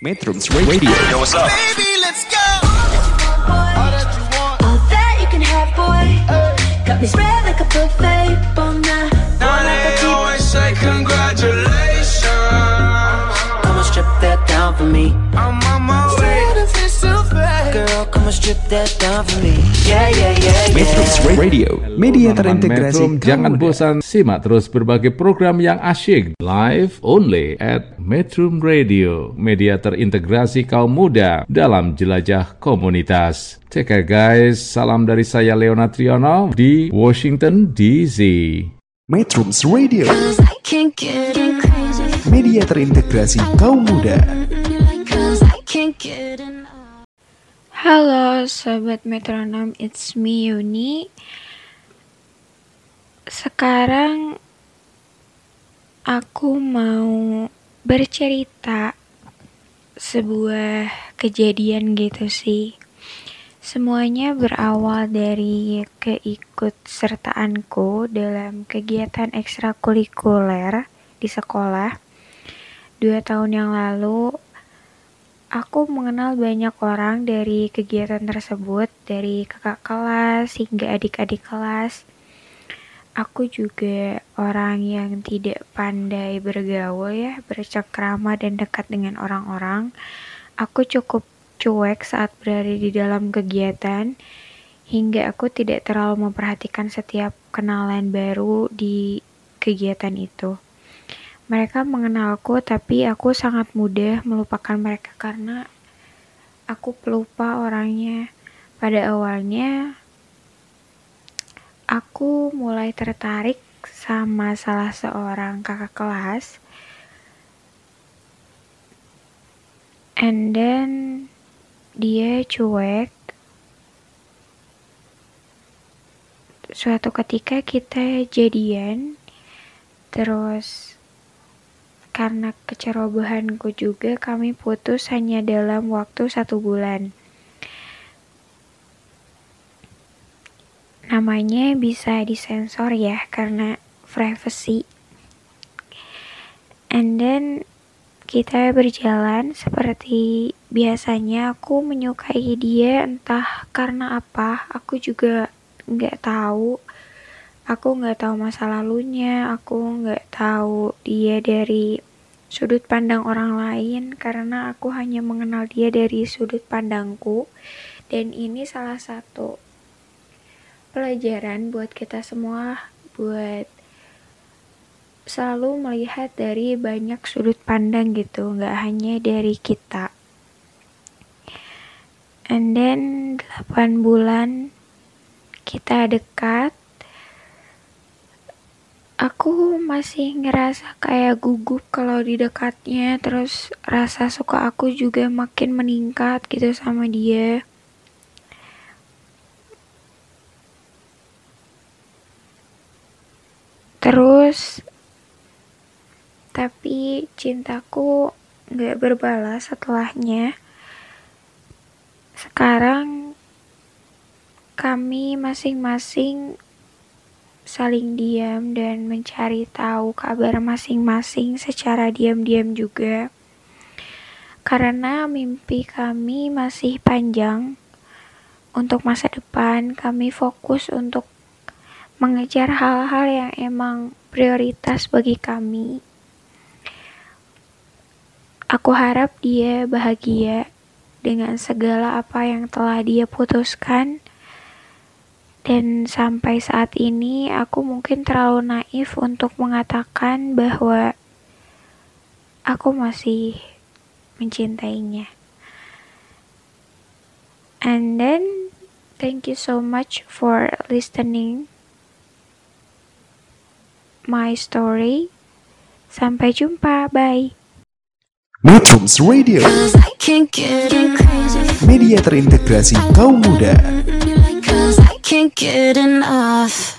Metrums Radio. Yo, what's up? Baby, let's go. All that you want. All that you can have, boy. Got me spread like a buffet. Come and strip that down for me. Yeah, yeah, yeah, yeah. Radio, media terintegrasi jangan bosan simak terus berbagai program yang asyik live only at Metrum Radio, media terintegrasi kaum muda dalam jelajah komunitas. Take care guys, salam dari saya Leona Triono di Washington DC. Metrums Radio, media terintegrasi kaum muda. Cause I can't get enough. Halo Sobat Metronom, it's me Yuni. Sekarang aku mau bercerita sebuah kejadian gitu sih. Semuanya berawal dari keikut sertaanku dalam kegiatan ekstrakurikuler di sekolah. Dua tahun yang lalu Aku mengenal banyak orang dari kegiatan tersebut, dari kakak kelas hingga adik-adik kelas. Aku juga orang yang tidak pandai bergaul ya, bercengkrama dan dekat dengan orang-orang. Aku cukup cuek saat berada di dalam kegiatan, hingga aku tidak terlalu memperhatikan setiap kenalan baru di kegiatan itu. Mereka mengenalku, tapi aku sangat mudah melupakan mereka karena aku pelupa orangnya. Pada awalnya, aku mulai tertarik sama salah seorang kakak kelas. And then, dia cuek. Suatu ketika kita jadian, terus karena kecerobohanku juga kami putus hanya dalam waktu satu bulan. Namanya bisa disensor ya karena privacy. And then kita berjalan seperti biasanya aku menyukai dia entah karena apa aku juga nggak tahu aku nggak tahu masa lalunya aku nggak tahu dia dari sudut pandang orang lain karena aku hanya mengenal dia dari sudut pandangku. Dan ini salah satu pelajaran buat kita semua buat selalu melihat dari banyak sudut pandang gitu nggak hanya dari kita. And then 8 bulan kita dekat aku masih ngerasa kayak gugup kalau di dekatnya terus rasa suka aku juga makin meningkat gitu sama dia. Terus tapi cintaku nggak berbalas setelahnya. Sekarang kami masing-masing saling diam dan mencari tahu kabar masing-masing secara diam-diam juga. Karena mimpi kami masih panjang untuk masa depan, kami fokus untuk mengejar hal-hal yang emang prioritas bagi kami. Aku harap dia bahagia dengan segala apa yang telah dia putuskan. Dan sampai saat ini aku mungkin terlalu naif untuk mengatakan bahwa aku masih mencintainya. And then thank you so much for listening my story. Sampai jumpa, bye. Metrums Radio, media terintegrasi kaum muda. Can't get enough.